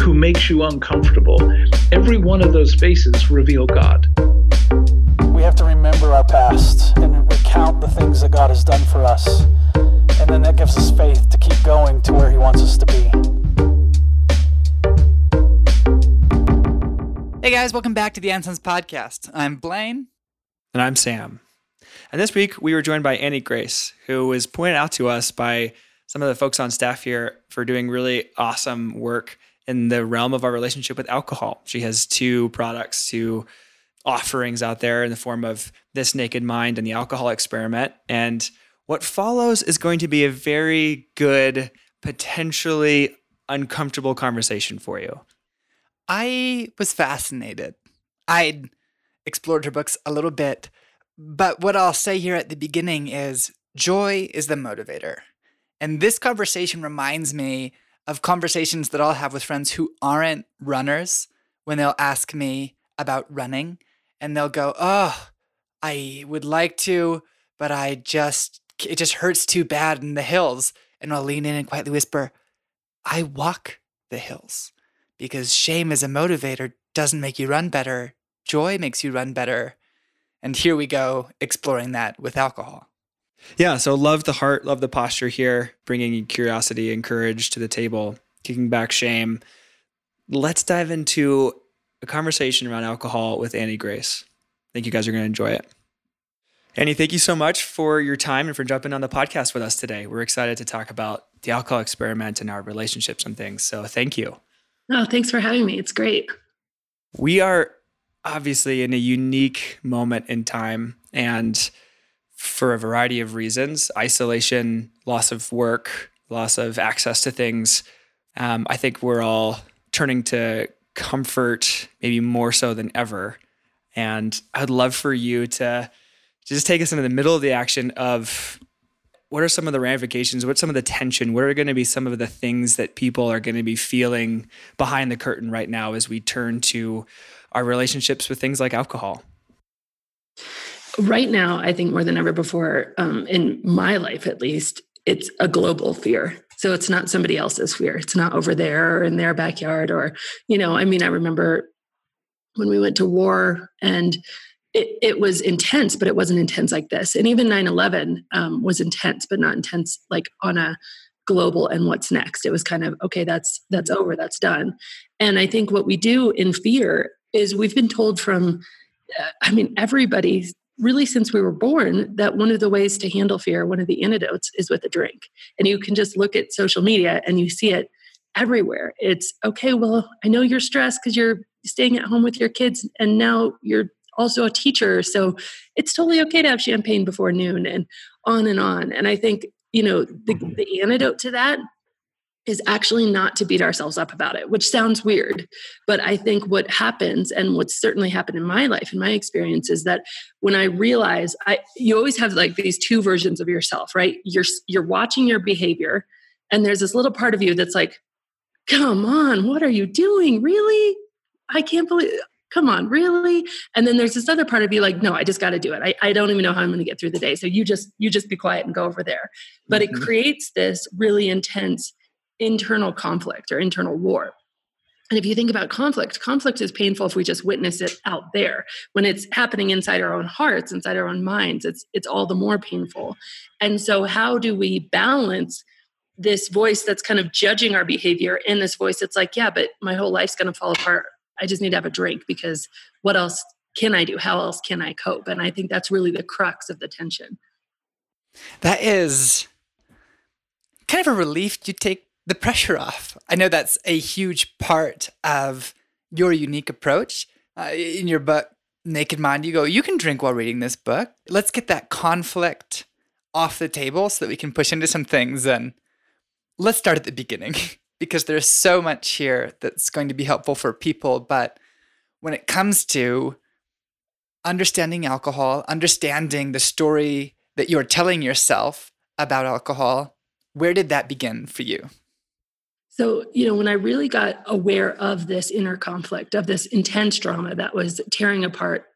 who makes you uncomfortable. Every one of those faces reveal God. We have to remember our past and recount the things that God has done for us. And then that gives us faith to keep going to where He wants us to be. Hey guys, welcome back to the Ansons Podcast. I'm Blaine. And I'm Sam. And this week we were joined by Annie Grace, who was pointed out to us by some of the folks on staff here for doing really awesome work in the realm of our relationship with alcohol. She has two products, two offerings out there in the form of This Naked Mind and the Alcohol Experiment. And what follows is going to be a very good, potentially uncomfortable conversation for you. I was fascinated. I'd explored her books a little bit but what I'll say here at the beginning is joy is the motivator. And this conversation reminds me of conversations that I'll have with friends who aren't runners when they'll ask me about running and they'll go, Oh, I would like to, but I just, it just hurts too bad in the hills. And I'll lean in and quietly whisper, I walk the hills because shame as a motivator doesn't make you run better. Joy makes you run better. And here we go exploring that with alcohol. Yeah, so love the heart, love the posture here, bringing curiosity and courage to the table, kicking back shame. Let's dive into a conversation around alcohol with Annie Grace. I think you guys are going to enjoy it. Annie, thank you so much for your time and for jumping on the podcast with us today. We're excited to talk about the alcohol experiment and our relationships and things. So thank you. Oh, thanks for having me. It's great. We are obviously in a unique moment in time and for a variety of reasons isolation, loss of work, loss of access to things. Um, I think we're all turning to comfort maybe more so than ever. And I'd love for you to just take us into the middle of the action of what are some of the ramifications? What's some of the tension? What are going to be some of the things that people are going to be feeling behind the curtain right now as we turn to our relationships with things like alcohol? Right now, I think more than ever before, um, in my life at least, it's a global fear. So it's not somebody else's fear. It's not over there or in their backyard or, you know, I mean, I remember when we went to war and it, it was intense, but it wasn't intense like this. And even 9 11 um, was intense, but not intense like on a global and what's next. It was kind of, okay, that's that's over, that's done. And I think what we do in fear is we've been told from, uh, I mean, everybody really since we were born that one of the ways to handle fear, one of the antidotes is with a drink. And you can just look at social media and you see it everywhere. It's okay, well, I know you're stressed because you're staying at home with your kids and now you're also a teacher. So it's totally okay to have champagne before noon and on and on. And I think, you know, the, mm-hmm. the antidote to that is actually not to beat ourselves up about it, which sounds weird. But I think what happens, and what's certainly happened in my life, in my experience, is that when I realize I you always have like these two versions of yourself, right? You're you're watching your behavior, and there's this little part of you that's like, come on, what are you doing? Really? I can't believe come on, really? And then there's this other part of you like, no, I just got to do it. I, I don't even know how I'm going to get through the day. So you just, you just be quiet and go over there. But mm-hmm. it creates this really intense internal conflict or internal war. And if you think about conflict, conflict is painful if we just witness it out there. When it's happening inside our own hearts, inside our own minds, it's it's all the more painful. And so how do we balance this voice that's kind of judging our behavior and this voice that's like, yeah, but my whole life's going to fall apart. I just need to have a drink because what else can I do? How else can I cope? And I think that's really the crux of the tension. That is kind of a relief you take the pressure off. I know that's a huge part of your unique approach. Uh, in your book, Naked Mind, you go, you can drink while reading this book. Let's get that conflict off the table so that we can push into some things. And let's start at the beginning because there's so much here that's going to be helpful for people. But when it comes to understanding alcohol, understanding the story that you're telling yourself about alcohol, where did that begin for you? So, you know, when I really got aware of this inner conflict, of this intense drama that was tearing apart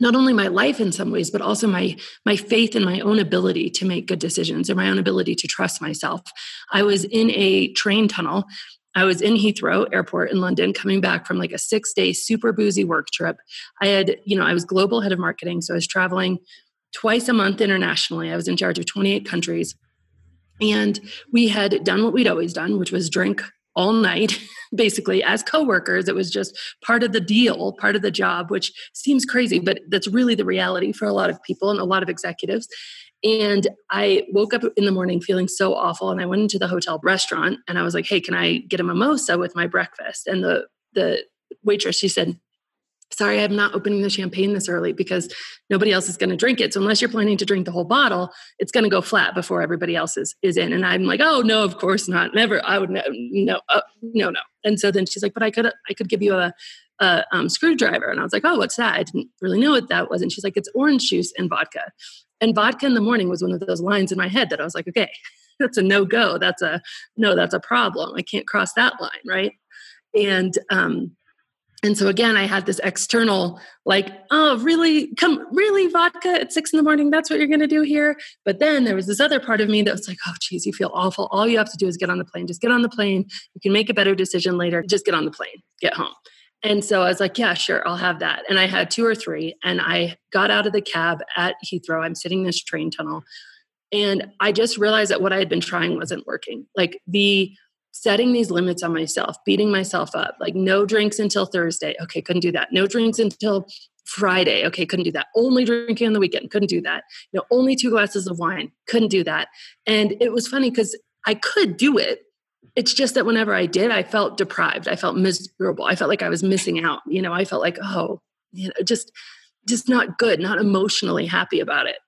not only my life in some ways but also my my faith in my own ability to make good decisions and my own ability to trust myself i was in a train tunnel I was in Heathrow Airport in London coming back from like a 6-day super boozy work trip. I had, you know, I was global head of marketing, so I was traveling twice a month internationally. I was in charge of 28 countries. And we had done what we'd always done, which was drink all night basically as coworkers it was just part of the deal part of the job which seems crazy but that's really the reality for a lot of people and a lot of executives and I woke up in the morning feeling so awful. And I went into the hotel restaurant and I was like, hey, can I get a mimosa with my breakfast? And the the waitress, she said, sorry, I'm not opening the champagne this early because nobody else is going to drink it. So unless you're planning to drink the whole bottle, it's going to go flat before everybody else is, is in. And I'm like, oh no, of course not. Never. I would no, no, uh, no, no. And so then she's like, but I could, I could give you a, a um, screwdriver. And I was like, oh, what's that? I didn't really know what that was. And she's like, it's orange juice and vodka. And vodka in the morning was one of those lines in my head that I was like, okay, that's a no go. That's a no, that's a problem. I can't cross that line, right? And um, and so again, I had this external, like, oh, really? Come, really, vodka at six in the morning? That's what you're going to do here? But then there was this other part of me that was like, oh, geez, you feel awful. All you have to do is get on the plane. Just get on the plane. You can make a better decision later. Just get on the plane, get home. And so I was like, yeah, sure, I'll have that. And I had two or three. And I got out of the cab at Heathrow. I'm sitting in this train tunnel. And I just realized that what I had been trying wasn't working. Like the setting these limits on myself, beating myself up, like no drinks until Thursday. Okay, couldn't do that. No drinks until Friday. Okay, couldn't do that. Only drinking on the weekend. Couldn't do that. You know, only two glasses of wine. Couldn't do that. And it was funny because I could do it, it's just that whenever I did, I felt deprived. I felt miserable. I felt like I was missing out. You know, I felt like, oh, you know, just just not good, not emotionally happy about it.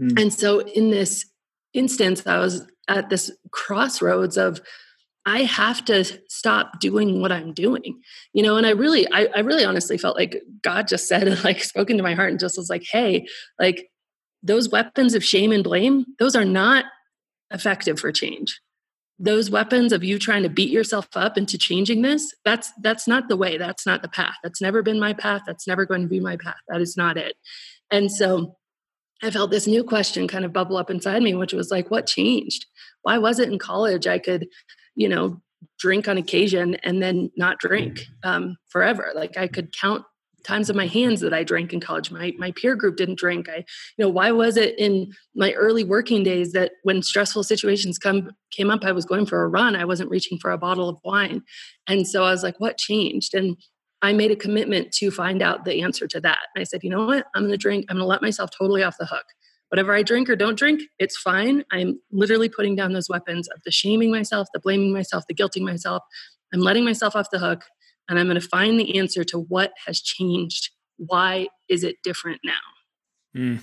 Mm. And so in this instance, I was at this crossroads of I have to stop doing what I'm doing, you know. And I really, I, I really honestly felt like God just said, like, spoken to my heart and just was like, hey, like those weapons of shame and blame, those are not effective for change. Those weapons of you trying to beat yourself up into changing this that's that's not the way that's not the path. That's never been my path that's never going to be my path that is not it. And so i felt this new question kind of bubble up inside me which was like what changed? Why was it in college i could you know drink on occasion and then not drink um, forever like i could count times of my hands that I drank in college. My my peer group didn't drink. I, you know, why was it in my early working days that when stressful situations come came up, I was going for a run. I wasn't reaching for a bottle of wine. And so I was like, what changed? And I made a commitment to find out the answer to that. And I said, you know what? I'm gonna drink, I'm gonna let myself totally off the hook. Whatever I drink or don't drink, it's fine. I'm literally putting down those weapons of the shaming myself, the blaming myself, the guilting myself. I'm letting myself off the hook and I'm going to find the answer to what has changed. Why is it different now? Mm.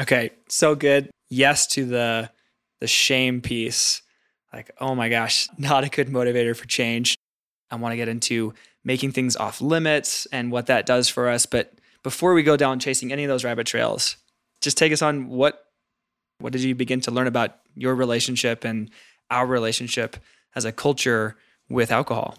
Okay, so good. Yes to the the shame piece. Like, oh my gosh, not a good motivator for change. I want to get into making things off limits and what that does for us. But before we go down chasing any of those rabbit trails, just take us on what what did you begin to learn about your relationship and our relationship as a culture with alcohol?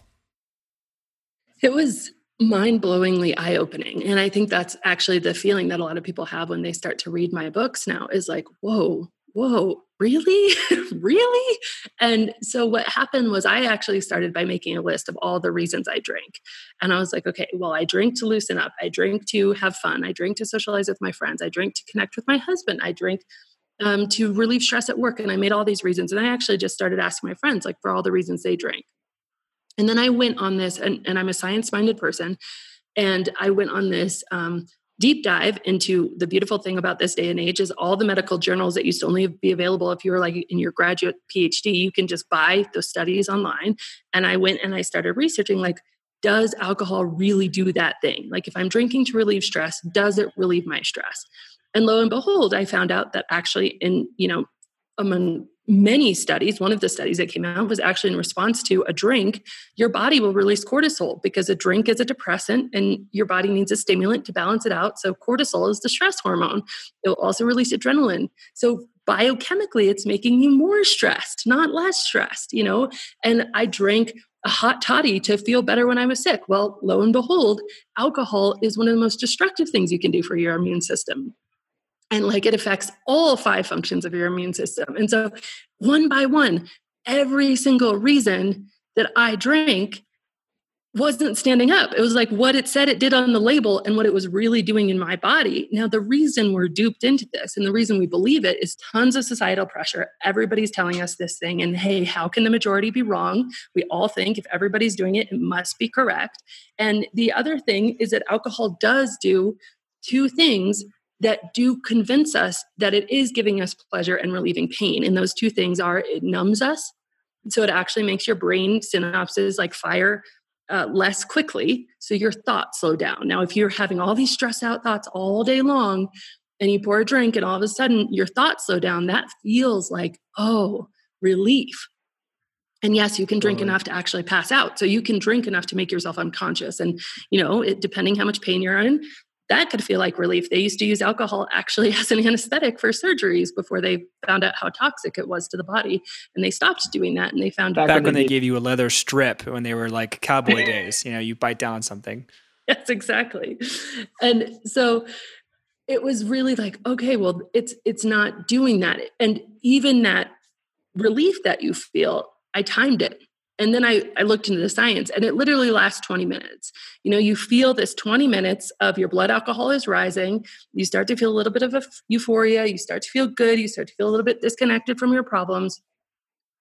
It was mind blowingly eye opening. And I think that's actually the feeling that a lot of people have when they start to read my books now is like, whoa, whoa, really? really? And so what happened was I actually started by making a list of all the reasons I drink. And I was like, okay, well, I drink to loosen up. I drink to have fun. I drink to socialize with my friends. I drink to connect with my husband. I drink um, to relieve stress at work. And I made all these reasons. And I actually just started asking my friends, like, for all the reasons they drink. And then I went on this, and, and I'm a science minded person, and I went on this um, deep dive into the beautiful thing about this day and age is all the medical journals that used to only be available if you were like in your graduate PhD, you can just buy those studies online. And I went and I started researching like, does alcohol really do that thing? Like, if I'm drinking to relieve stress, does it relieve my stress? And lo and behold, I found out that actually, in you know, among many studies, one of the studies that came out was actually in response to a drink, your body will release cortisol because a drink is a depressant and your body needs a stimulant to balance it out. So, cortisol is the stress hormone. It will also release adrenaline. So, biochemically, it's making you more stressed, not less stressed, you know? And I drank a hot toddy to feel better when I was sick. Well, lo and behold, alcohol is one of the most destructive things you can do for your immune system and like it affects all five functions of your immune system. And so, one by one, every single reason that I drank wasn't standing up. It was like what it said it did on the label and what it was really doing in my body. Now, the reason we're duped into this and the reason we believe it is tons of societal pressure. Everybody's telling us this thing. And hey, how can the majority be wrong? We all think if everybody's doing it, it must be correct. And the other thing is that alcohol does do two things that do convince us that it is giving us pleasure and relieving pain. And those two things are it numbs us. So it actually makes your brain synapses like fire uh, less quickly. So your thoughts slow down. Now, if you're having all these stress out thoughts all day long and you pour a drink and all of a sudden your thoughts slow down, that feels like, oh, relief. And yes, you can drink enough to actually pass out. So you can drink enough to make yourself unconscious. And, you know, it, depending how much pain you're in, that could feel like relief. They used to use alcohol actually as an anesthetic for surgeries before they found out how toxic it was to the body. And they stopped doing that and they found back, back when, when they, they gave you a leather strip when they were like cowboy days, you know, you bite down something. Yes, exactly. And so it was really like, okay, well, it's it's not doing that. And even that relief that you feel, I timed it and then I, I looked into the science and it literally lasts 20 minutes. You know you feel this 20 minutes of your blood alcohol is rising. You start to feel a little bit of a euphoria. You start to feel good. You start to feel a little bit disconnected from your problems.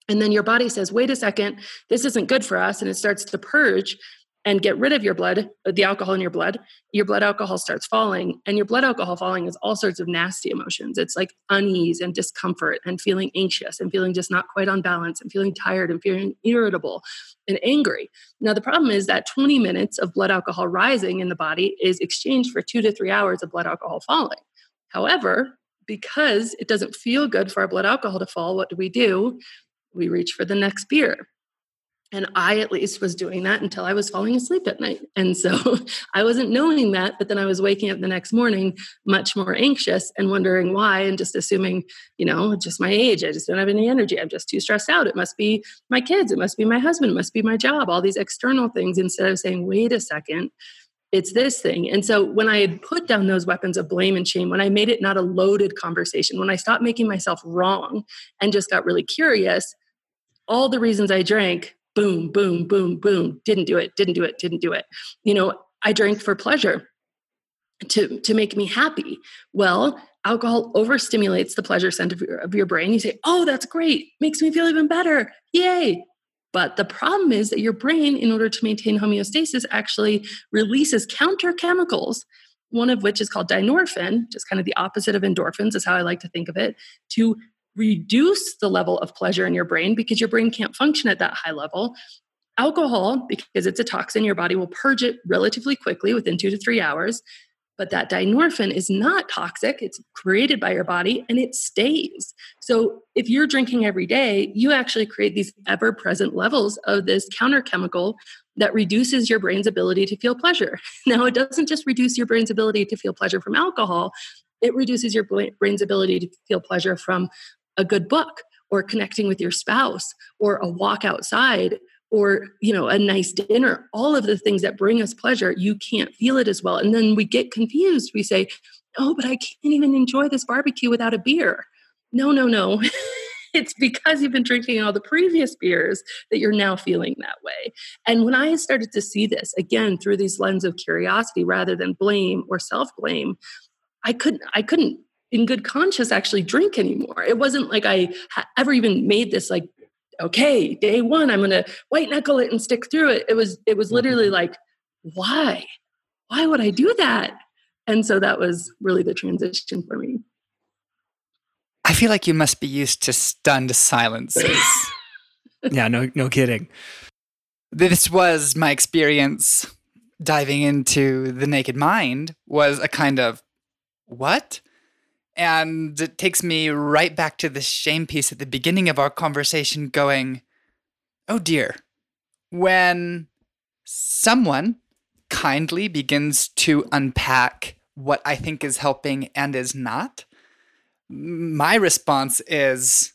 And then your body says wait a second. This isn't good for us. And it starts to purge and get rid of your blood, the alcohol in your blood, your blood alcohol starts falling. And your blood alcohol falling is all sorts of nasty emotions. It's like unease and discomfort and feeling anxious and feeling just not quite on balance and feeling tired and feeling irritable and angry. Now, the problem is that 20 minutes of blood alcohol rising in the body is exchanged for two to three hours of blood alcohol falling. However, because it doesn't feel good for our blood alcohol to fall, what do we do? We reach for the next beer and I, at least, was doing that until I was falling asleep at night. And so I wasn't knowing that, but then I was waking up the next morning much more anxious and wondering why, and just assuming, you know, just my age. I just don't have any energy. I'm just too stressed out. It must be my kids. It must be my husband. It must be my job. All these external things instead of saying, wait a second, it's this thing. And so when I had put down those weapons of blame and shame, when I made it not a loaded conversation, when I stopped making myself wrong and just got really curious, all the reasons I drank boom, boom, boom, boom, didn't do it, didn't do it, didn't do it. You know, I drank for pleasure to, to make me happy. Well, alcohol overstimulates the pleasure center of your, of your brain. You say, oh, that's great, makes me feel even better. Yay. But the problem is that your brain, in order to maintain homeostasis, actually releases counter chemicals one of which is called dynorphin, just kind of the opposite of endorphins, is how I like to think of it, to reduce the level of pleasure in your brain because your brain can't function at that high level. Alcohol, because it's a toxin, your body will purge it relatively quickly within two to three hours. But that dynorphin is not toxic. It's created by your body and it stays. So if you're drinking every day, you actually create these ever present levels of this counter chemical that reduces your brain's ability to feel pleasure. Now, it doesn't just reduce your brain's ability to feel pleasure from alcohol, it reduces your brain's ability to feel pleasure from a good book or connecting with your spouse or a walk outside or you know a nice dinner all of the things that bring us pleasure you can't feel it as well. And then we get confused. We say oh but i can't even enjoy this barbecue without a beer. No no no. It's because you've been drinking all the previous beers that you're now feeling that way. And when i started to see this again through these lens of curiosity rather than blame or self blame i couldn't i couldn't in good conscience actually drink anymore. It wasn't like I ha- ever even made this like, okay, day one, I'm going to white knuckle it and stick through it. It was, it was literally mm-hmm. like, why? Why would I do that? And so that was really the transition for me. I feel like you must be used to stunned silences. yeah, no, no kidding. This was my experience diving into the naked mind was a kind of what? And it takes me right back to the shame piece at the beginning of our conversation, going, oh dear, when someone kindly begins to unpack what I think is helping and is not, my response is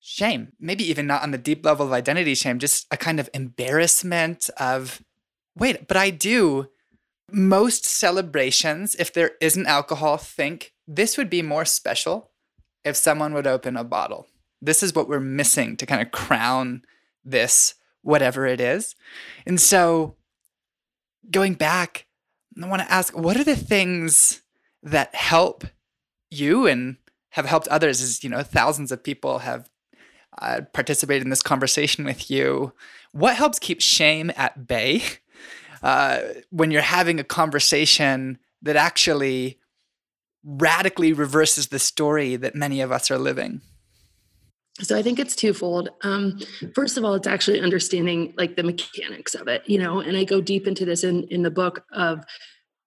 shame. Maybe even not on the deep level of identity shame, just a kind of embarrassment of, wait, but I do. Most celebrations, if there isn't alcohol, think this would be more special if someone would open a bottle. This is what we're missing to kind of crown this, whatever it is. And so, going back, I want to ask what are the things that help you and have helped others? As you know, thousands of people have uh, participated in this conversation with you. What helps keep shame at bay uh, when you're having a conversation that actually radically reverses the story that many of us are living? So I think it's twofold. Um, first of all, it's actually understanding like the mechanics of it, you know, and I go deep into this in in the book of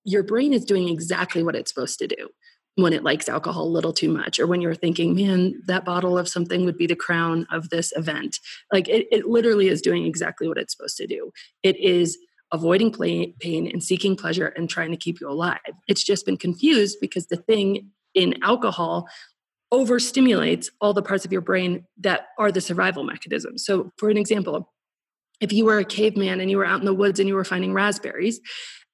your brain is doing exactly what it's supposed to do when it likes alcohol a little too much or when you're thinking man that bottle of something would be the crown of this event like it, it literally is doing exactly what it's supposed to do it is avoiding pain and seeking pleasure and trying to keep you alive. It's just been confused because the thing in alcohol overstimulates all the parts of your brain that are the survival mechanisms so for an example if you were a caveman and you were out in the woods and you were finding raspberries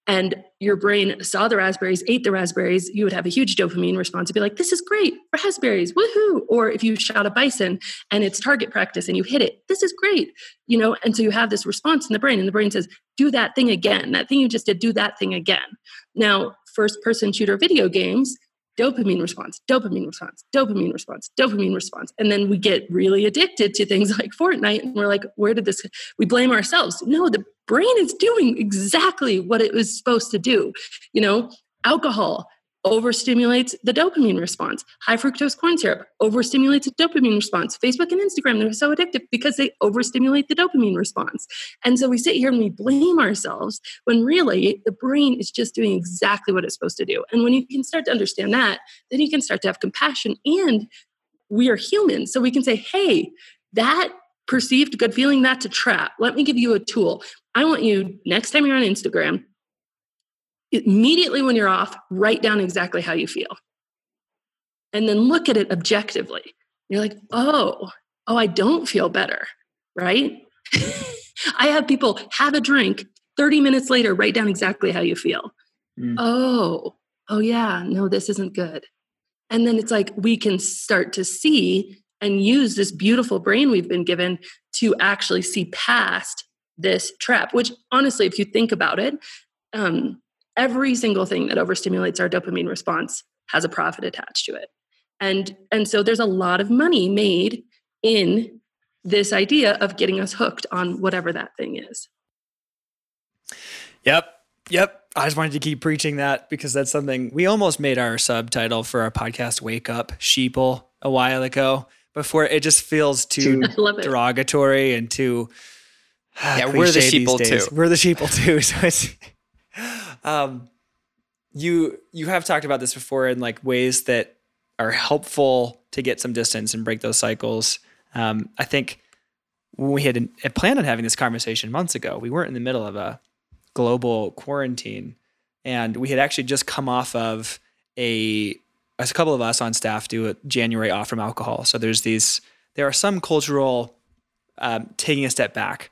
and your brain saw the raspberries, ate the raspberries, you would have a huge dopamine response and be like, this is great, raspberries, woohoo. Or if you shot a bison and it's target practice and you hit it, this is great, you know? And so you have this response in the brain, and the brain says, do that thing again. That thing you just did, do that thing again. Now, first person shooter video games, dopamine response, dopamine response, dopamine response, dopamine response. And then we get really addicted to things like Fortnite and we're like, where did this? We blame ourselves. No, the brain is doing exactly what it was supposed to do. You know, alcohol overstimulates the dopamine response. High fructose corn syrup overstimulates the dopamine response. Facebook and Instagram, they're so addictive because they overstimulate the dopamine response. And so we sit here and we blame ourselves when really the brain is just doing exactly what it's supposed to do. And when you can start to understand that, then you can start to have compassion and we are human. So we can say, hey, that perceived good feeling, that's a trap. Let me give you a tool. I want you next time you're on Instagram, immediately when you're off, write down exactly how you feel. And then look at it objectively. You're like, oh, oh, I don't feel better, right? I have people have a drink, 30 minutes later, write down exactly how you feel. Mm. Oh, oh, yeah, no, this isn't good. And then it's like we can start to see and use this beautiful brain we've been given to actually see past this trap, which honestly, if you think about it, um, every single thing that overstimulates our dopamine response has a profit attached to it. And, and so there's a lot of money made in this idea of getting us hooked on whatever that thing is. Yep. Yep. I just wanted to keep preaching that because that's something we almost made our subtitle for our podcast, Wake Up Sheeple, a while ago before it just feels too derogatory and too yeah, we're the sheeple too. We're the sheeple too. So it's um, you you have talked about this before in like ways that are helpful to get some distance and break those cycles. Um, I think when we had, had planned on having this conversation months ago, we weren't in the middle of a global quarantine, and we had actually just come off of a as a couple of us on staff do a January off from alcohol. So there's these there are some cultural um, taking a step back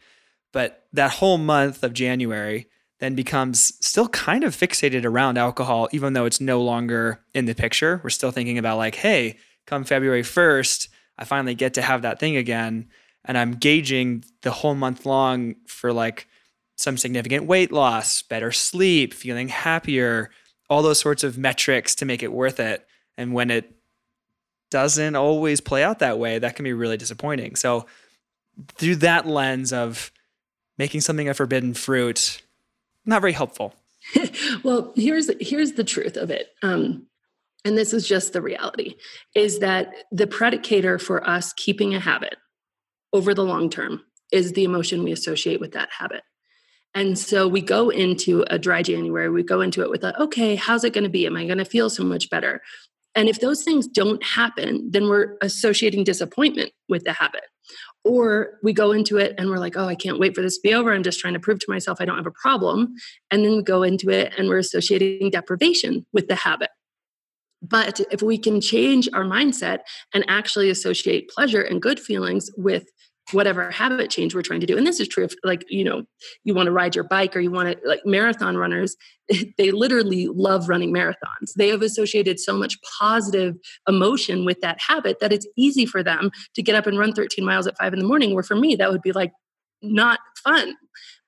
but that whole month of January then becomes still kind of fixated around alcohol, even though it's no longer in the picture. We're still thinking about, like, hey, come February 1st, I finally get to have that thing again. And I'm gauging the whole month long for like some significant weight loss, better sleep, feeling happier, all those sorts of metrics to make it worth it. And when it doesn't always play out that way, that can be really disappointing. So, through that lens of making something a forbidden fruit not very helpful. Well here's here's the truth of it um, and this is just the reality is that the predicator for us keeping a habit over the long term is the emotion we associate with that habit. And so we go into a dry january we go into it with a okay how's it going to be? Am i going to feel so much better And if those things don't happen, then we're associating disappointment with the habit. Or we go into it and we're like, oh, I can't wait for this to be over. I'm just trying to prove to myself I don't have a problem. And then we go into it and we're associating deprivation with the habit. But if we can change our mindset and actually associate pleasure and good feelings with whatever habit change we're trying to do. And this is true if like you know you want to ride your bike or you want to like marathon runners they literally love running marathons. They have associated so much positive emotion with that habit that it's easy for them to get up and run 13 miles at 5 in the morning where for me that would be like not fun.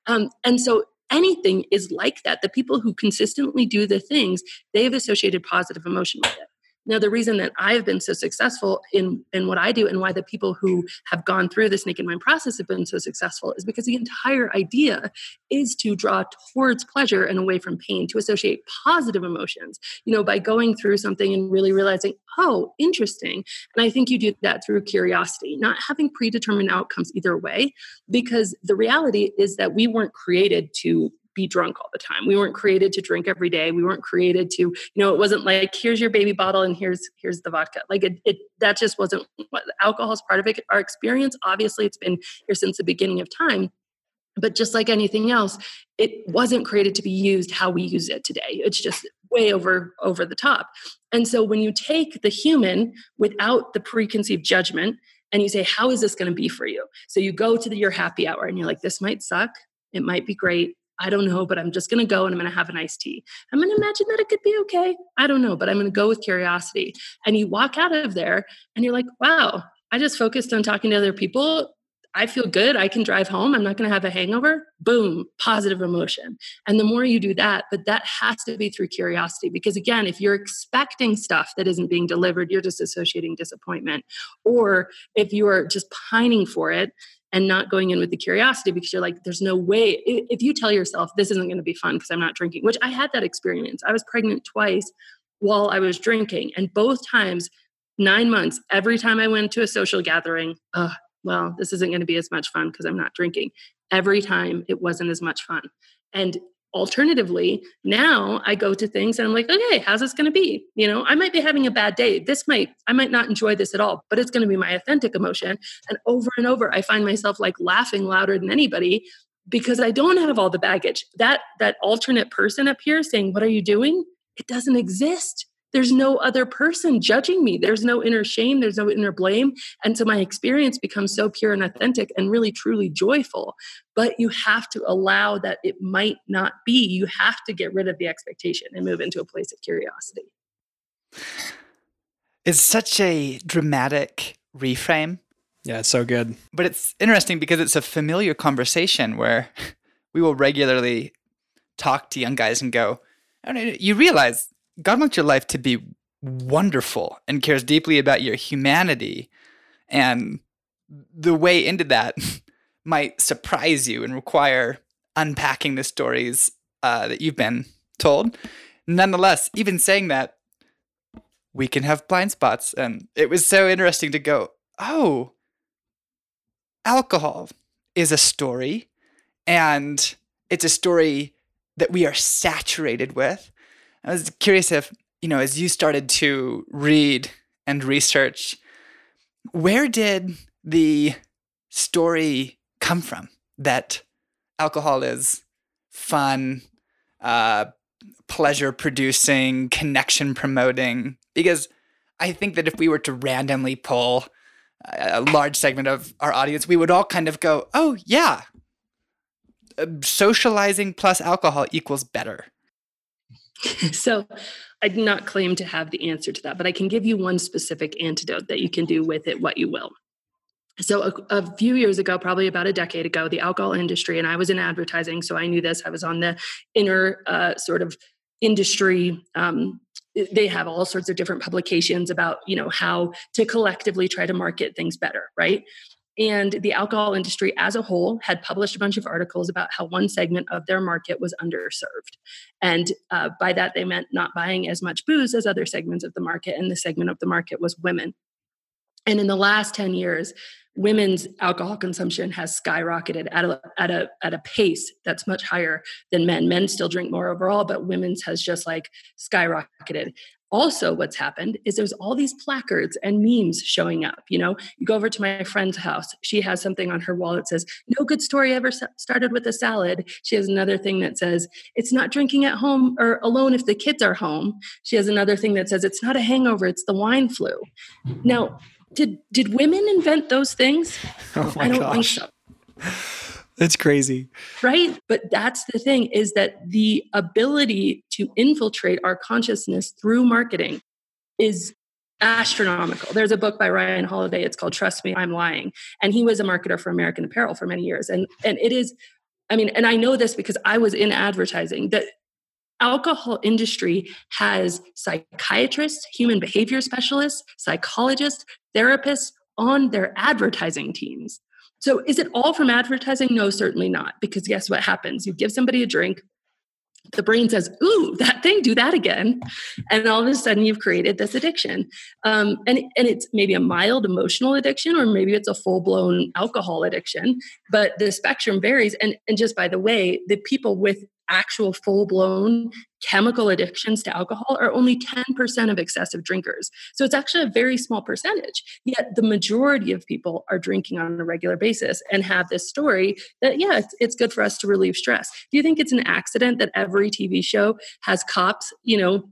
Um, and so anything is like that. The people who consistently do the things they have associated positive emotion with it now, the reason that I've been so successful in, in what I do and why the people who have gone through this naked mind process have been so successful is because the entire idea is to draw towards pleasure and away from pain, to associate positive emotions, you know, by going through something and really realizing, oh, interesting. And I think you do that through curiosity, not having predetermined outcomes either way, because the reality is that we weren't created to be drunk all the time. We weren't created to drink every day. We weren't created to, you know, it wasn't like here's your baby bottle and here's here's the vodka. Like it, it that just wasn't what alcohol is part of it. Our experience, obviously, it's been here since the beginning of time. But just like anything else, it wasn't created to be used how we use it today. It's just way over over the top. And so when you take the human without the preconceived judgment and you say, how is this going to be for you? So you go to the, your happy hour and you're like, this might suck. It might be great I don't know, but I'm just going to go and I'm going to have an iced tea. I'm going to imagine that it could be okay. I don't know, but I'm going to go with curiosity. And you walk out of there and you're like, wow, I just focused on talking to other people. I feel good. I can drive home. I'm not going to have a hangover. Boom, positive emotion. And the more you do that, but that has to be through curiosity. Because again, if you're expecting stuff that isn't being delivered, you're just associating disappointment. Or if you are just pining for it, and not going in with the curiosity because you're like, there's no way. If you tell yourself this isn't going to be fun because I'm not drinking, which I had that experience. I was pregnant twice while I was drinking, and both times, nine months, every time I went to a social gathering, oh, well, this isn't going to be as much fun because I'm not drinking. Every time it wasn't as much fun. And alternatively now i go to things and i'm like okay how's this going to be? You know i might be having a bad day. This might i might not enjoy this at all but it's going to be my authentic emotion. And over and over i find myself like laughing louder than anybody because i don't have all the baggage. That that alternate person up here saying what are you doing? It doesn't exist there's no other person judging me. There's no inner shame, there's no inner blame. And so my experience becomes so pure and authentic and really truly joyful. But you have to allow that it might not be. You have to get rid of the expectation and move into a place of curiosity. It's such a dramatic reframe. Yeah, it's so good. But it's interesting because it's a familiar conversation where we will regularly talk to young guys and go, oh, you realize God wants your life to be wonderful and cares deeply about your humanity. And the way into that might surprise you and require unpacking the stories uh, that you've been told. Nonetheless, even saying that, we can have blind spots. And it was so interesting to go, oh, alcohol is a story, and it's a story that we are saturated with. I was curious if, you know, as you started to read and research, where did the story come from that alcohol is fun, uh, pleasure producing, connection promoting? Because I think that if we were to randomly pull a large segment of our audience, we would all kind of go, oh, yeah, uh, socializing plus alcohol equals better. so I do not claim to have the answer to that, but I can give you one specific antidote that you can do with it what you will. So a, a, few years ago, probably about a decade ago, the alcohol industry, and I was in advertising, so I knew this. I was on the inner uh, sort of industry. Um, they have all sorts of different publications about you know how to collectively try to market things better, right? And the alcohol industry as a whole had published a bunch of articles about how one segment of their market was underserved. And uh, by that, they meant not buying as much booze as other segments of the market. And the segment of the market was women. And in the last 10 years, women's alcohol consumption has skyrocketed at a, at a at a pace that's much higher than men men still drink more overall but women's has just like skyrocketed also what's happened is there's all these placards and memes showing up you know? You go over to my friend's house she has something on her wall that says no good story ever started with a salad. She has another thing that says it's not drinking at home or alone if the kids are home. She has another thing that says it's not a hangover it's the wine flu. Now did did women invent those things? Oh my i don't gosh. think so That's crazy. Right. But that's the thing is that the ability to infiltrate our consciousness through marketing is astronomical. There's a book by Ryan Holiday. It's called Trust Me, I'm Lying. And he was a marketer for American Apparel for many years. And and it is, I mean, and I know this because I was in advertising that alcohol industry has psychiatrists, human behavior specialists, psychologists, therapists on their advertising teams. So is it all from advertising? No, certainly not. Because guess what happens? You give somebody a drink, the brain says, "Ooh, that thing, do that again," and all of a sudden you've created this addiction. Um, and and it's maybe a mild emotional addiction, or maybe it's a full blown alcohol addiction. But the spectrum varies. And and just by the way, the people with actual full blown chemical addictions to alcohol are only 10% of excessive drinkers. So it's actually a very small percentage. Yet the majority of people are drinking on a regular basis and have this story that, yeah, it's, it's good for us to relieve stress. Do you think it's an accident that every TV show has cops, you know,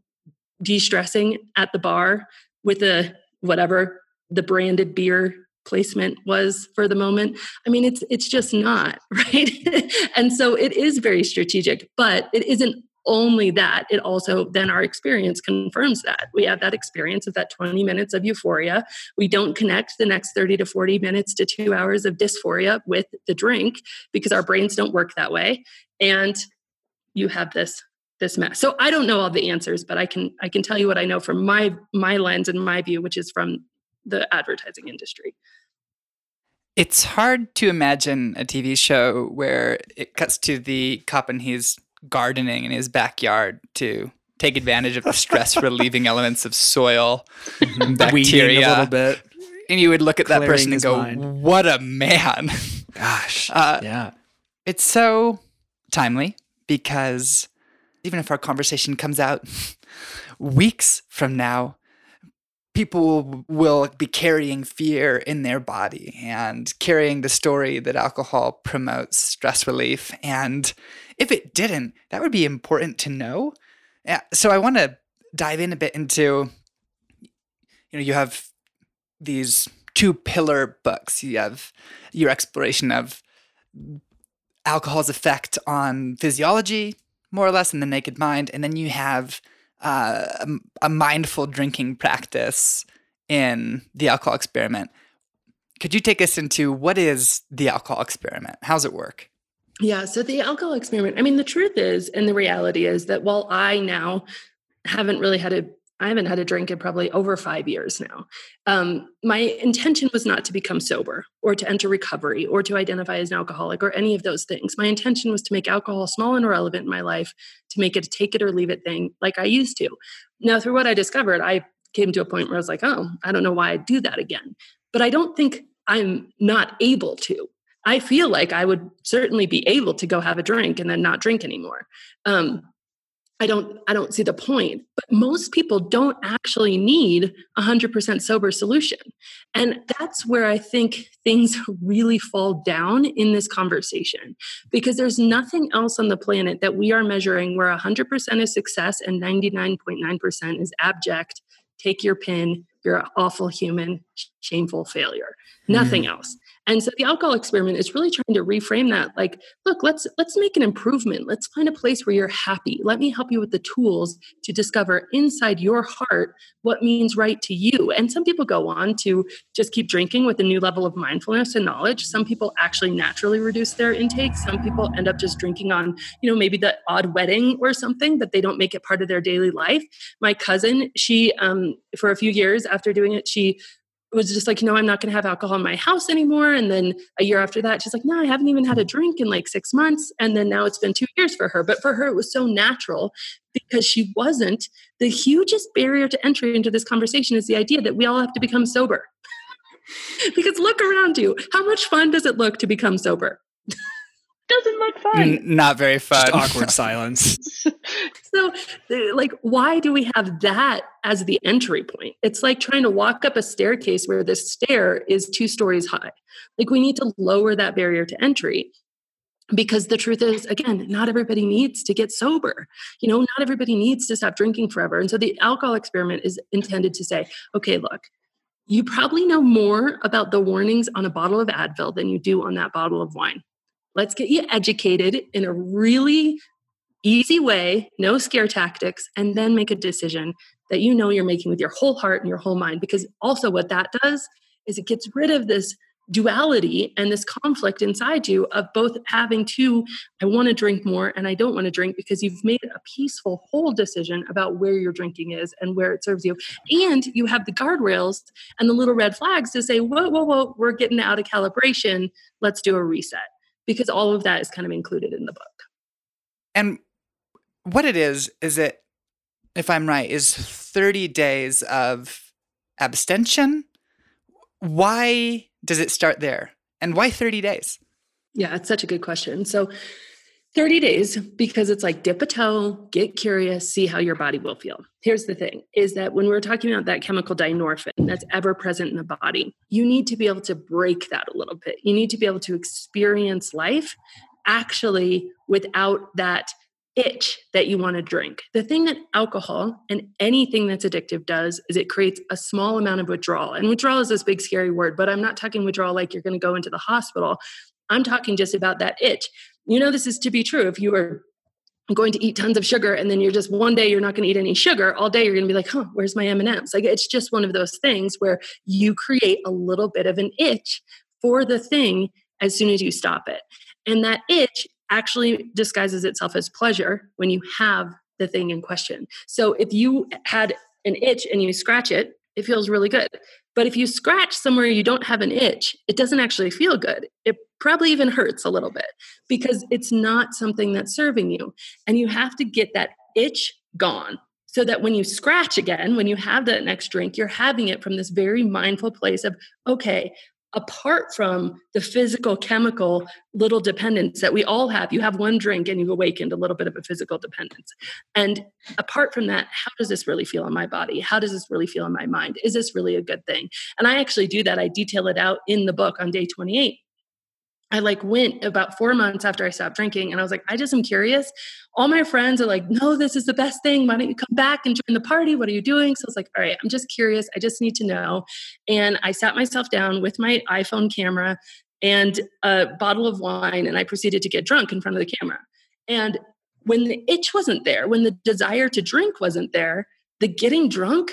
de stressing at the bar with a whatever the branded beer placement was for the moment. I mean it's it's just not right? And so it is very strategic but it isn't only that it also then our experience confirms that. We have that experience of that 20 minutes of euphoria. We don't connect the next 30 to 40 minutes to 2 hours of dysphoria with the drink because our brains don't work that way and you have this this mess. So i don't know all the answers but i can i can tell you what i know from my my lens and my view which is from the advertising industry it's hard to imagine a TV show where it cuts to the cop and he's gardening in his backyard to take advantage of the stress relieving elements of soil and bacteria a little bit. And you would look at that person and go, mind. "What a man!" Gosh, uh, yeah, it's so timely because even if our conversation comes out weeks from now, people will be carrying fear in their body and carrying the story that alcohol promotes stress relief. And if it didn't, that would be important to know. So I want to dive in a bit into you know, you have these two pillar books. You have your exploration of alcohol's effect on physiology, more or less, in the naked mind, and then you have uh, a, mindful drinking practice in the alcohol experiment. Could you take us into what is the alcohol experiment? How's it work? Yeah, so the alcohol experiment, I mean, the truth is, and the reality is that while I now haven't really had a I haven't had a drink in probably over five years now. Um, my intention was not to become sober or to enter recovery or to identify as an alcoholic or any of those things. My intention was to make alcohol small and irrelevant in my life, to make it a take it or leave it thing like I used to. Now, through what I discovered, I came to a point where I was like, oh, I don't know why I'd do that again. But I don't think I'm not able to. I feel like I would certainly be able to go have a drink and then not drink anymore. Um, I don't I don't see the point. But most people don't actually need a 100% sober solution. And that's where I think things really fall down in this conversation because there's nothing else on the planet that we are measuring where 100% is success and 99.9% is abject take your pin you're an awful human shameful failure nothing mm. else and so the alcohol experiment is really trying to reframe that like look let's let's make an improvement. Let's find a place where you're happy. Let me help you with the tools to discover inside your heart what means right to you. And some people go on to just keep drinking with a new level of mindfulness and knowledge. Some people actually naturally reduce their intake. Some people end up just drinking on you know maybe the odd wedding or something that they don't make it part of their daily life. My cousin she um for a few years after doing it she was just like, know, I'm not going to have alcohol in my house anymore. And then a year after that, she's like, no, I haven't even had a drink in like six months. And then now it's been two years for her. But for her, it was so natural because she wasn't. The hugest barrier to entry into this conversation is the idea that we all have to become sober. because look around you. How much fun does it look to become sober? doesn't look fun. Not very fun. Just awkward silence. So, like, why do we have that as the entry point? It's like trying to walk up a staircase where the stair is two stories high. Like, we need to lower that barrier to entry because the truth is again not everybody needs to get sober you know not everybody needs to stop drinking forever and so the alcohol experiment is intended to say okay look you probably know more about the warnings on a bottle of advil than you do on that bottle of wine let's get you educated in a really easy way no scare tactics and then make a decision that you know you're making with your whole heart and your whole mind. Because also what that does is it gets rid of this duality and this conflict inside you of both having to i want to drink more and i don't want to drink because you've made a peaceful whole decision about where your drinking is and where it serves you. And you have the guardrails and the little red flags to say whoa whoa whoa we're getting out of calibration. Let's do a reset because all of that is kind of included in the book And what it is, is it, if I'm right, is 30 days of abstention. Why does it start there? And why 30 days? Yeah, it's such a good question. So 30 days because it's like dip a toe, get curious, see how your body will feel. Here's the thing is that when we're talking about that chemical dynorphin that's ever present in the body, you need to be able to break that a little bit. You need to be able to experience life actually without that itch that you want to drink. The thing that alcohol and anything that's addictive does is it creates a small amount of withdrawal. And withdrawal is this big scary word, but I'm not talking withdrawal like you're going to go into the hospital. I'm talking just about that itch. You know this is to be true. If you are going to eat tons of sugar and then you're just one day you're not going to eat any sugar all day you're going to be like huh where's my m&ms like it's just one of those things where you create a little bit of an itch for the thing as soon as you stop it. And that itch actually disguises itself as pleasure when you have the thing in question. So if you had an itch and you scratch it, it feels really good. But if you scratch somewhere you don't have an itch, it doesn't actually feel good. It probably even hurts a little bit because it's not something that's serving you. And you have to get that itch gone so that when you scratch again, when you have that next drink, you're having it from this very mindful place of, okay, apart from the physical chemical little dependence that we all have. You have one drink and you've awakened a little bit of a physical dependence. And apart from that how does this really feel in my body? How does this really feel in my mind? Is this really a good thing? And i actually do that. I detail it out in the book on day 28 I like went about four months after I stopped drinking and I was like, I just am curious. All my friends are like, no, this is the best thing. Why don't you come back and join the party? What are you doing? So I was like, all right, I'm just curious. I just need to know. And I sat myself down with my iPhone camera and a bottle of wine and I proceeded to get drunk in front of the camera. And when the itch wasn't there, when the desire to drink wasn't there, the getting drunk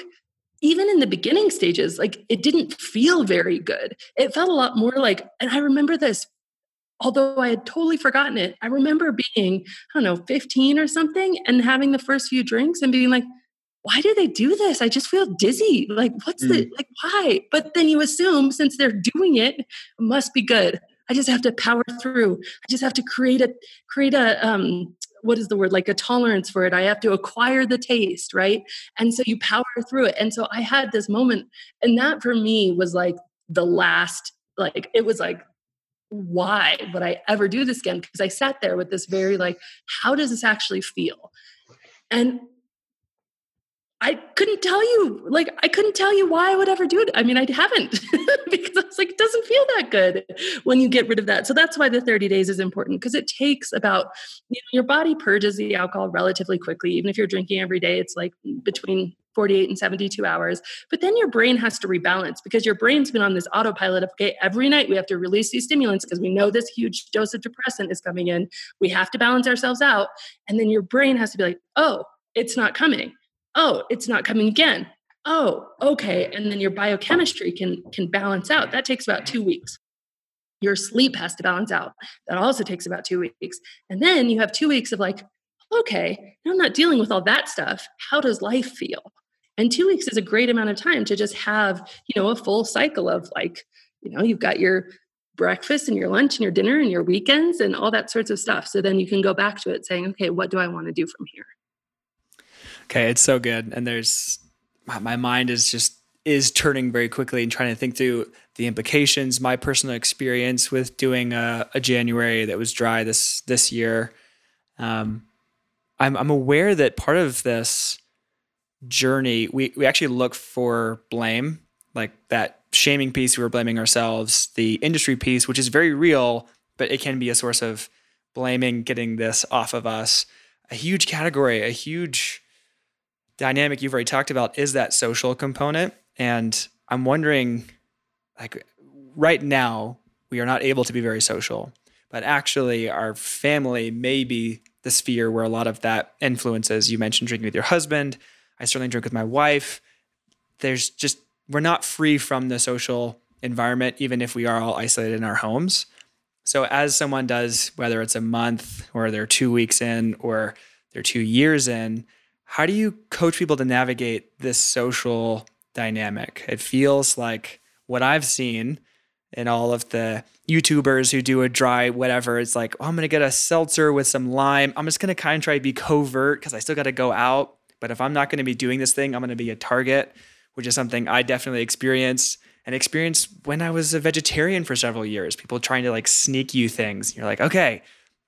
even in the beginning stages, like it didn't feel very good. It felt a lot more like, and I remember this although I had totally forgotten it, I remember being, I don't know, 15 or something and having the first few drinks and being like, why do they do this? I just feel dizzy. Like, what's mm. the, like, why? But then you assume since they're doing it, it must be good. I just have to power through. I just have to create a, create a, um, what is the word like a tolerance for it i have to acquire the taste right and so you power through it and so i had this moment and that for me was like the last like it was like why would I ever do this again? Because I sat there with this very like, how does this actually feel? And I couldn't tell you, like, I couldn't tell you why I would ever do it. I mean, I haven't because I was like, it doesn't feel that good when you get rid of that. So that's why the 30 days is important because it takes about, you know, your body purges the alcohol relatively quickly. Even if you're drinking every day, it's like between 48 and 72 hours. But then your brain has to rebalance because your brain's been on this autopilot of, okay, every night we have to release these stimulants because we know this huge dose of depressant is coming in. We have to balance ourselves out. And then your brain has to be like, oh, it's not coming. Oh it's not coming again. Oh okay. And then your biochemistry can can balance out. That takes about two weeks. Your sleep has to balance out. That also takes about two weeks. And then you have two weeks of like okay i'm not dealing with all that stuff how does life feel and two weeks is a great amount of time to just have you know a full cycle of like you know you've got your breakfast and your lunch and your dinner and your weekends and all that sorts of stuff so then you can go back to it saying okay what do i want to do from here Okay, it's so good. And there's my mind is just is turning very quickly and trying to think through the implications, my personal experience with doing a, a January that was dry this this year. Um, I'm I'm aware that part of this journey, we we actually look for blame, like that shaming piece. We were blaming ourselves, the industry piece, which is very real, but it can be a source of blaming, getting this off of us. A huge category, a huge dynamic you've already talked about is that social component, and I'm wondering like right now we are not able to be very social but actually our family may be the sphere where a lot of that influences. You mentioned drinking with your husband. I certainly drink with my wife. There's just we're not free from the social environment even if we are all isolated in our homes. So as someone does whether it's a month or they're two weeks in or they're two years in how do you coach people to navigate this social dynamic? It feels like what I've seen in all of the YouTubers who do a dry whatever, it's like, oh, I'm gonna get a seltzer with some lime. I'm just gonna kind of try to be covert because I still gotta go out. But if I'm not gonna be doing this thing, I'm gonna be a target, which is something I definitely experienced and experienced when I was a vegetarian for several years. People trying to like sneak you things. You're like, okay,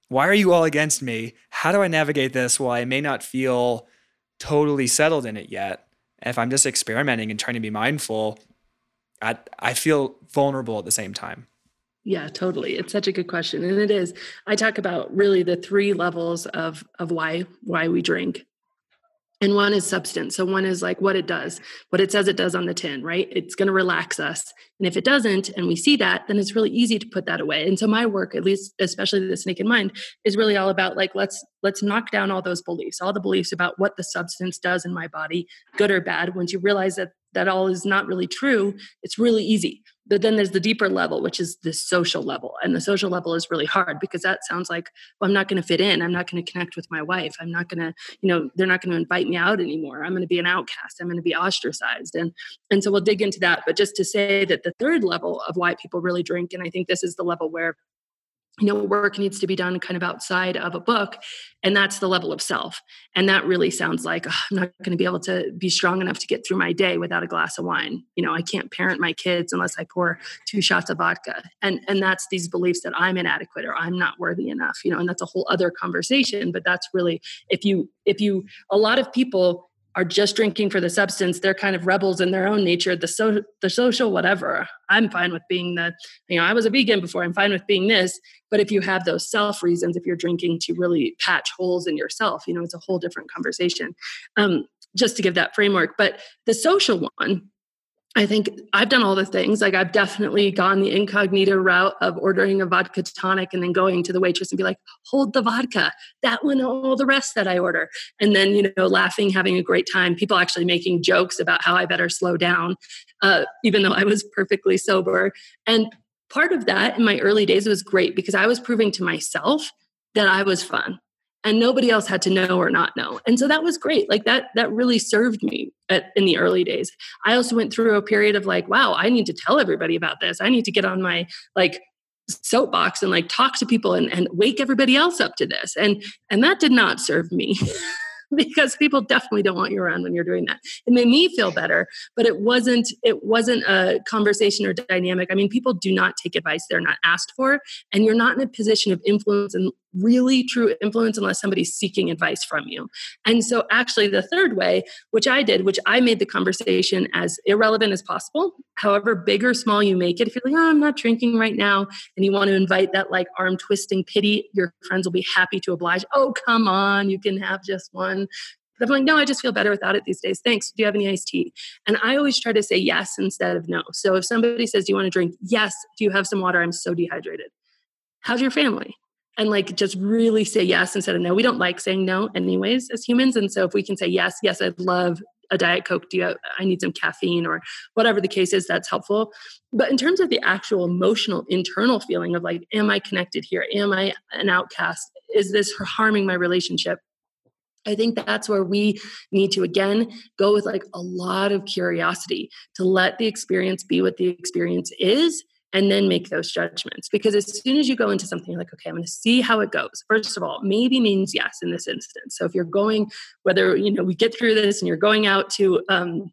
why are you all against me? How do I navigate this while I may not feel totally settled in it yet? If I'm just experimenting and trying to be mindful, I I feel vulnerable at the same time. Yeah, totally. It's such a good question. And it is. I talk about really the three levels of of why why we drink and one is substance so one is like what it does what it says it does on the tin right it's going to relax us and if it doesn't and we see that then it's really easy to put that away and so my work at least especially the naked mind is really all about like let's let's knock down all those beliefs all the beliefs about what the substance does in my body good or bad once you realize that that all is not really true it's really easy. But then there's the deeper level which is the social level and the social level is really hard because that sounds like well i'm not going to fit in i'm not going to connect with my wife i'm not going to you know they're not going to invite me out anymore i'm going to be an outcast i'm going to be ostracized and and so we'll dig into that. But just to say that the third level of why people really drink and i think this is the level where you know work needs to be done kind of outside of a book and that's the level of self. And that really sounds like oh, i'm not going to be able to be strong enough to get through my day without a glass of wine. You know i can't parent my kids unless i pour two shots of vodka. And and that's these beliefs that i'm inadequate or i'm not worthy enough you know and that's a whole other conversation but that's really if you if you a lot of people are just drinking for the substance they're kind of rebels in their own nature the so the social whatever. I'm fine with being the you know i was a vegan before i'm fine with being this but if you have those self reasons if you're drinking to really patch holes in yourself you know it's a whole different conversation um, just to give that framework. But the social one I think I've done all the things. Like I've definitely gone the incognito route of ordering a vodka tonic and then going to the waitress and be like, "Hold the vodka." That one, all the rest that I order, and then you know, laughing, having a great time. People actually making jokes about how I better slow down, uh, even though I was perfectly sober. And part of that in my early days was great because I was proving to myself that I was fun and nobody else had to know or not know. And so that was great. Like that that really served me at, in the early days. I also went through a period of like wow i need to tell everybody about this. I need to get on my like soapbox and like talk to people and, and wake everybody else up to this. And and that did not serve me because people definitely don't want you around when you're doing that. It made me feel better, but it wasn't it wasn't a conversation or dynamic. I mean, people do not take advice they're not asked for, and you're not in a position of influence and really true influence unless somebody's seeking advice from you. And so actually the third way, which I did, which I made the conversation as irrelevant as possible, however big or small you make it, if you're like, oh, I'm not drinking right now, and you want to invite that like arm twisting pity, your friends will be happy to oblige. Oh, come on, you can have just one. But I'm like, no, I just feel better without it these days. Thanks. Do you have any iced tea? And I always try to say yes instead of no. So if somebody says, Do you want to drink? Yes. Do you have some water? I'm so dehydrated. How's your family? And like just really say yes instead of no. We don't like saying no anyways as humans. And so if we can say yes, yes, I'd love a diet coke do you have, i need some caffeine or whatever the case is that's helpful but in terms of the actual emotional internal feeling of like am i connected here am i an outcast is this harming my relationship I think that's where we need to again go with like a lot of curiosity to let the experience be what the experience is and then make those judgments. Because as soon as you go into something, you're like, okay, I'm going to see how it goes. First of all, maybe means yes in this instance. So if you're going, whether you know we get through this and you're going out to um,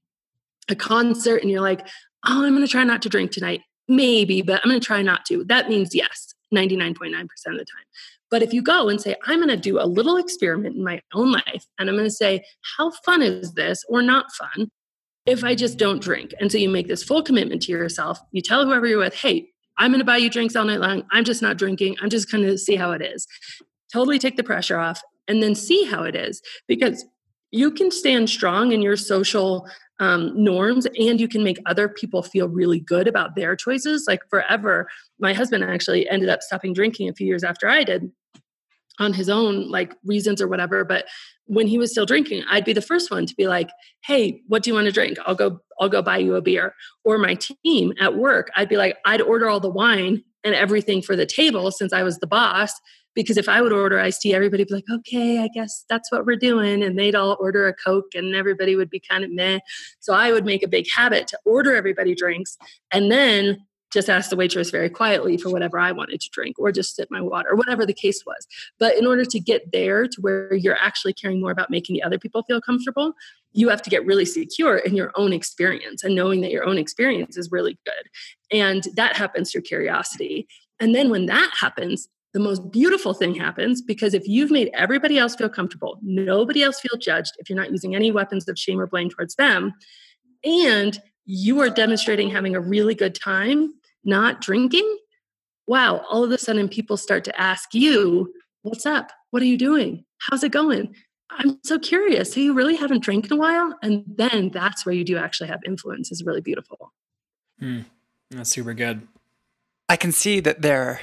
a concert and you're like, oh, I'm going to try not to drink tonight. maybe, but I'm going to try not to. That means yes, 99.9% of the time. But if you go and say, I'm going to do a little experiment in my own life, and I'm going to say, how fun is this or not fun if I just don't drink? And so you make this full commitment to yourself. You tell whoever you're with, hey, I'm going to buy you drinks all night long. I'm just not drinking. I'm just going to see how it is. Totally take the pressure off and then see how it is because you can stand strong in your social um, norms and you can make other people feel really good about their choices. Like forever, my husband actually ended up stopping drinking a few years after I did on his own like reasons or whatever but when he was still drinking i'd be the first one to be like hey what do you want to drink i'll go i'll go buy you a beer or my team at work i'd be like i'd order all the wine and everything for the table since i was the boss because if I would order iced tea, everybody would be like, okay, I guess that's what we're doing. And they'd all order a Coke and everybody would be kind of meh. So I would make a big habit to order everybody drinks and then just ask the waitress very quietly for whatever I wanted to drink or just sip my water or whatever the case was. But in order to get there to where you're actually caring more about making the other people feel comfortable, you have to get really secure in your own experience and knowing that your own experience is really good. And that happens through curiosity. And then when that happens, the most beautiful thing happens because if you've made everybody else feel comfortable, nobody else feel judged, if you're not using any weapons of shame or blame towards them, and you are demonstrating having a really good time, not drinking, wow, all of a sudden people start to ask you, What's up? What are you doing? How's it going? I'm so curious. So you really haven't drank in a while? And then that's where you do actually have influence is really beautiful. Hmm. That's super good. I can see that there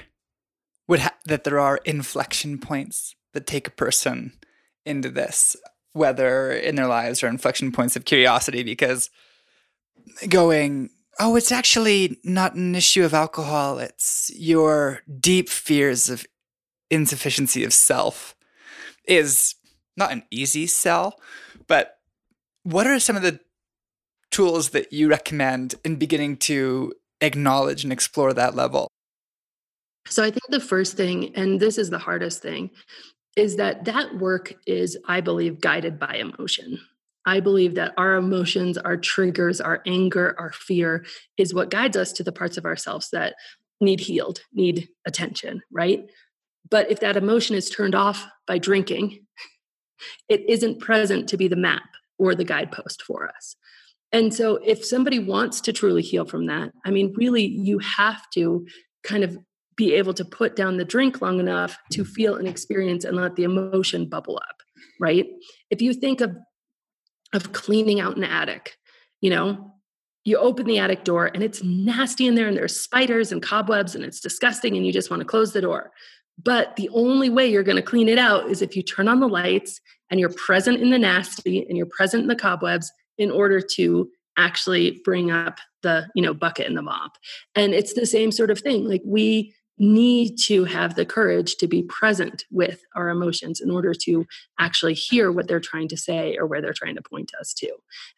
would ha- that there are inflection points that take a person into this, whether in their lives or inflection points of curiosity, because going, oh, it's actually not an issue of alcohol, it's your deep fears of insufficiency of self is not an easy sell, but what are some of the tools that you recommend in beginning to acknowledge and explore that level? So I think the first thing, and this is the hardest thing, is that that work is, I believe, guided by emotion. I believe that our emotions, our triggers, our anger, our fear is what guides us to the parts of ourselves that need healed, need attention, right? But if that emotion is turned off by drinking, it isn't present to be the map or the guidepost for us. And so, if somebody wants to truly heal from that, I mean, really, you have to kind of be able to put down the drink long enough to feel an experience and let the emotion bubble up right if you think of of cleaning out an attic you know? You open the attic door and it's nasty in there and there's spiders and cobwebs and it's disgusting and you just want to close the door. But the only way you're going to clean it out is if you turn on the lights and you're present in the nasty and you're present in the cobwebs in order to actually bring up the you know bucket and the mop. And it's the same sort of thing like we need to have the courage to be present with our emotions in order to actually hear what they're trying to say or where they're trying to point us to.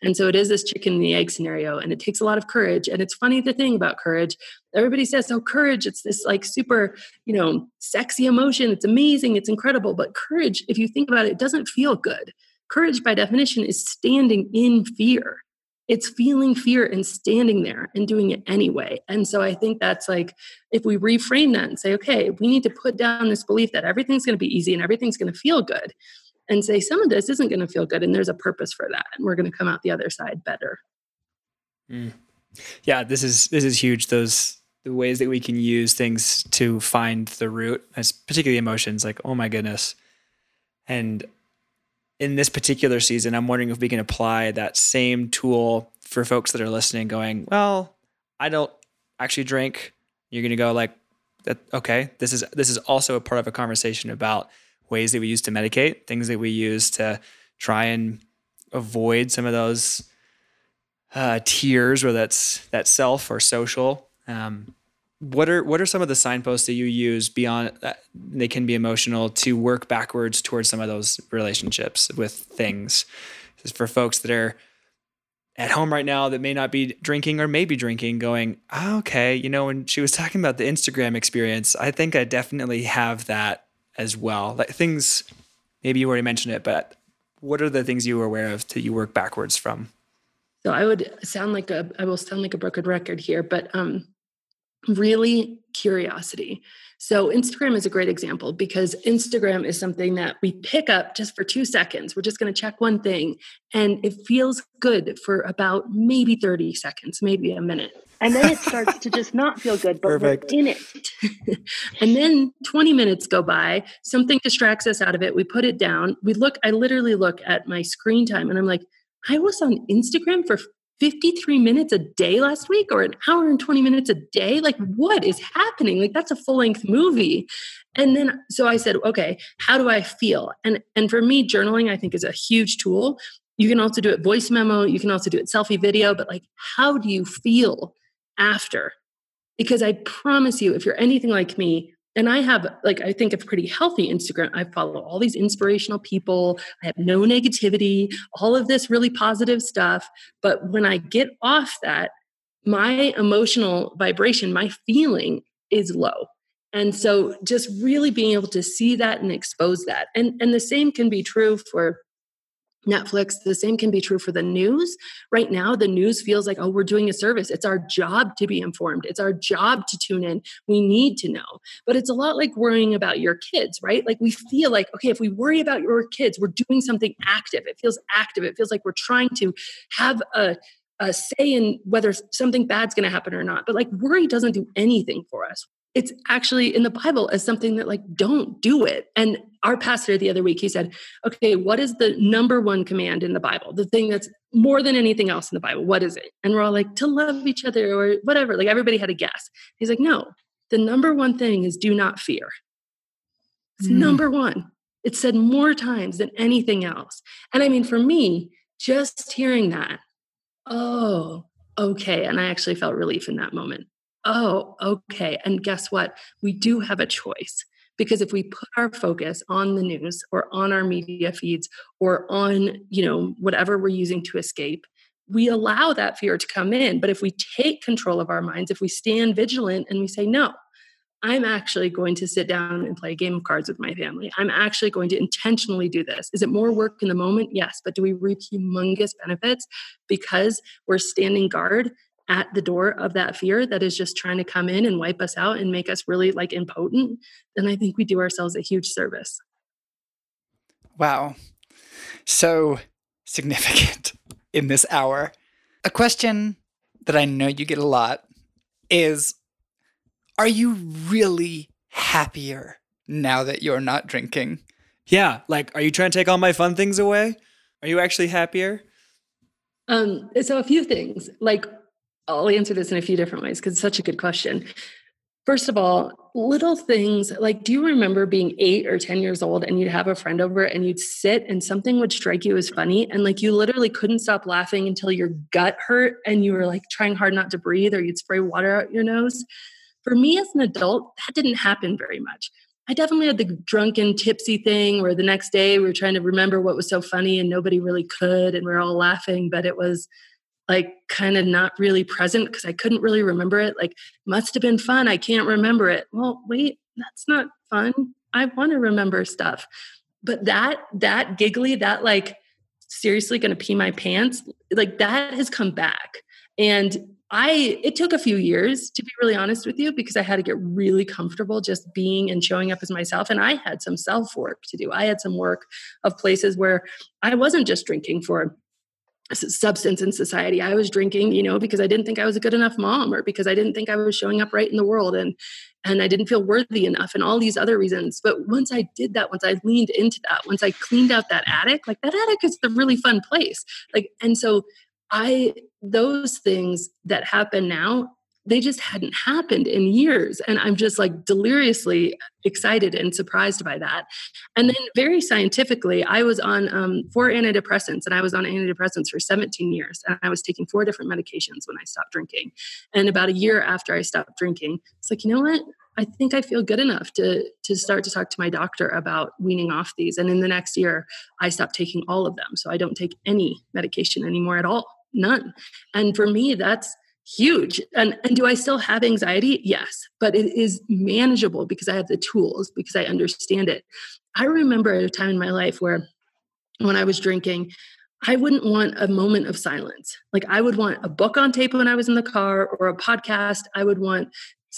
And so it is this chicken and the egg scenario, and it takes a lot of courage. And it's funny the thing about courage, everybody says, oh, courage, it's this like super, you know, sexy emotion. It's amazing, it's incredible. But courage, if you think about it, it doesn't feel good. Courage, by definition, is standing in fear it's feeling fear and standing there and doing it anyway. And so I think that's like, if we reframe that and say, okay, we need to put down this belief that everything's going to be easy and everything's going to feel good, and say, some of this isn't going to feel good, and there's a purpose for that, and we're going to come out the other side better. Mm. Yeah, this is this is huge. Those the ways that we can use things to find the root, as particularly emotions, like oh my goodness, and in this particular season, I'm wondering if we can apply that same tool for folks that are listening, going, well, I don't actually drink. You're going to go like, okay, this is this is also a part of a conversation about ways that we use to medicate, things that we use to try and avoid some of those uh, tears, whether that's that self or social. Um, what are what are some of the signposts that you use beyond that they can be emotional to work backwards towards some of those relationships with things? Just for folks that are at home right now that may not be drinking or maybe drinking going oh, okay you know when she was talking about the instagram experience i think i definitely have that as well. Like things maybe you already mentioned it but what are the things you were aware of to you work backwards from? So i would sound like a i will sound like a broken record here but um really curiosity. So, Instagram is a great example because Instagram is something that we pick up just for two seconds. We're just going to check one thing, and it feels good for about maybe 30 seconds, maybe a minute. And then it starts to just not feel good, but Perfect. we're in it. and then 20 minutes go by, something distracts us out of it. We put it down. We look, I literally look at my screen time and I'm like, I was on Instagram for 53 minutes a day last week or an hour and 20 minutes a day? Like what is happening? Like that's a full length movie. And then so i said okay how do i feel? And and for me journaling i think is a huge tool. You can also do it voice memo. You can also do it selfie video. But like how do you feel after? Because i promise you if you're anything like me and I have like I think a pretty healthy Instagram. I follow all these inspirational people. I have no negativity, all of this really positive stuff. But when I get off that, my emotional vibration, my feeling is low. And so just really being able to see that and expose that. And and the same can be true for Netflix. The same can be true for the news. Right now, the news feels like, oh, we're doing a service. It's our job to be informed, it's our job to tune in. We need to know. But it's a lot like worrying about your kids, right? Like we feel like, okay, if we worry about your kids, we're doing something active. It feels active. It feels like we're trying to have a, say in whether something bad's going to happen or not. But like worry doesn't do anything for us it's actually in the Bible as something that like don't do it. And our pastor the other week he said, "Okay, what is the number one command in the Bible? The thing that's more than anything else in the Bible. What is it?" And we're all like, "To love each other or whatever." Like everybody had a guess. He's like, "No. The number one thing is do not fear." It's mm. number 1. It's said more times than anything else. And I mean for me, just hearing that, oh, okay, and I actually felt relief in that moment oh, okay. And guess what? We do have a choice because if we put our focus on the news or on our media feeds or on, you know, whatever we're using to escape, we allow that fear to come in. But if we take control of our minds, if we stand vigilant and we say, no, I'm actually going to sit down and play a game of cards with my family. I'm actually going to intentionally do this. Is it more work in the moment? Yes. But do we reap humongous benefits because we're standing guard at the door of that fear that is just trying to come in and wipe us out and make us really like impotent, then I think we do ourselves a huge service. Wow. So significant in this hour. A question that I know you get a lot is Are you really happier now that you're not drinking? Yeah. Like, are you trying to take all my fun things away? Are you actually happier? Um, so a few things. Like I'll answer this in a few different ways because it's such a good question. First of all, little things like do you remember being eight or 10 years old and you'd have a friend over and you'd sit and something would strike you as funny and like you literally couldn't stop laughing until your gut hurt and you were like trying hard not to breathe or you'd spray water out your nose? For me as an adult, that didn't happen very much. I definitely had the drunken, tipsy thing where the next day we were trying to remember what was so funny and nobody really could and we are all laughing, but it was like kind of not really present because I couldn't really remember it. Like, must have been fun. I can't remember it. Well, wait, that's not fun. I want to remember stuff. But that, that giggly, that like seriously going to pee my pants, like that has come back. And I, it took a few years to be really honest with you because I had to get really comfortable just being and showing up as myself. And I had some self work to do. I had some work of places where I wasn't just drinking for substance in society. I was drinking, you know, because I didn't think I was a good enough mom or because I didn't think I was showing up right in the world and and I didn't feel worthy enough and all these other reasons. But once I did that, once I leaned into that, once I cleaned out that attic, like that attic is a really fun place. Like and so I those things that happen now they just hadn't happened in years. And I'm just like deliriously excited and surprised by that. And then, very scientifically, I was on um, four antidepressants and I was on antidepressants for 17 years. And I was taking four different medications when I stopped drinking. And about a year after I stopped drinking, it's like, you know what? I think I feel good enough to to start to talk to my doctor about weaning off these. And in the next year, I stopped taking all of them. So I don't take any medication anymore at all. None. And for me, that's huge. And, and do I still have anxiety? Yes, but it is manageable because I have the tools, because I understand it. I remember a time in my life where when I was drinking, I wouldn't want a moment of silence. Like I would want a book on tape when I was in the car or a podcast. I would want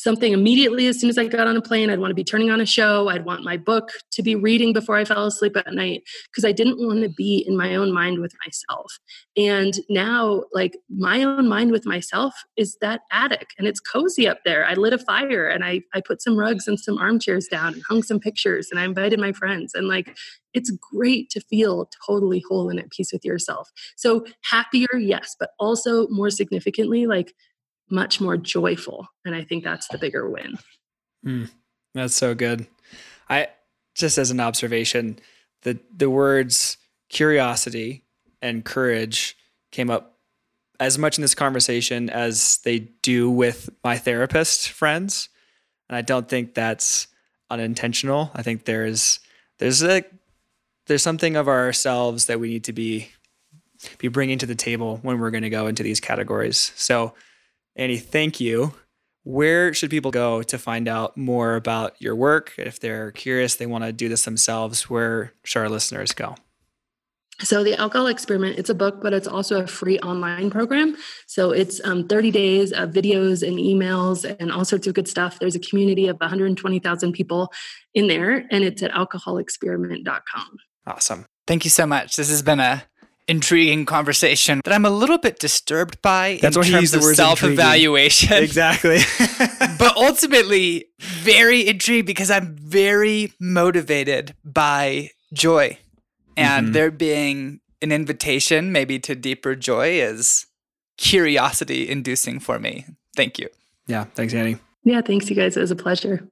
something immediately as soon as I got on a plane. I'd want to be turning on a show. I'd want my book to be reading before I fell asleep at night because I didn't want to be in my own mind with myself. And now, like, my own mind with myself is that attic and it's cozy up there. I lit a fire and I, I put some rugs and some armchairs down and hung some pictures and I invited my friends. And like, it's great to feel totally whole and at peace with yourself. So happier, yes, but also more significantly, like much more joyful. And I think that's the bigger win. Mm, that's so good. I just as an observation, the the words curiosity and courage came up as much in this conversation as they do with my therapist friends. And I don't think that's unintentional. I think there's there's a there's something of ourselves that we need to be be bringing to the table when we're going to go into these categories. So Annie, thank you. Where should people go to find out more about your work? If they're curious, they want to do this themselves, where should our listeners go? So the alcohol experiment, it's a book, but it's also a free online program. So it's um, 30 days of videos and emails and all sorts of good stuff. There's a community of 120,000 people in there, and it's at alcoholexperiment.com. Awesome. Thank you so much. This has been a intriguing conversation that I'm a little bit disturbed by That's in why terms of self-evaluation. Exactly. but ultimately very intrigued because I'm very motivated by joy. And mm-hmm. there being an invitation maybe to deeper joy is curiosity inducing for me. Thank you. Yeah, thanks Annie. Yeah, thanks you guys. It was a pleasure.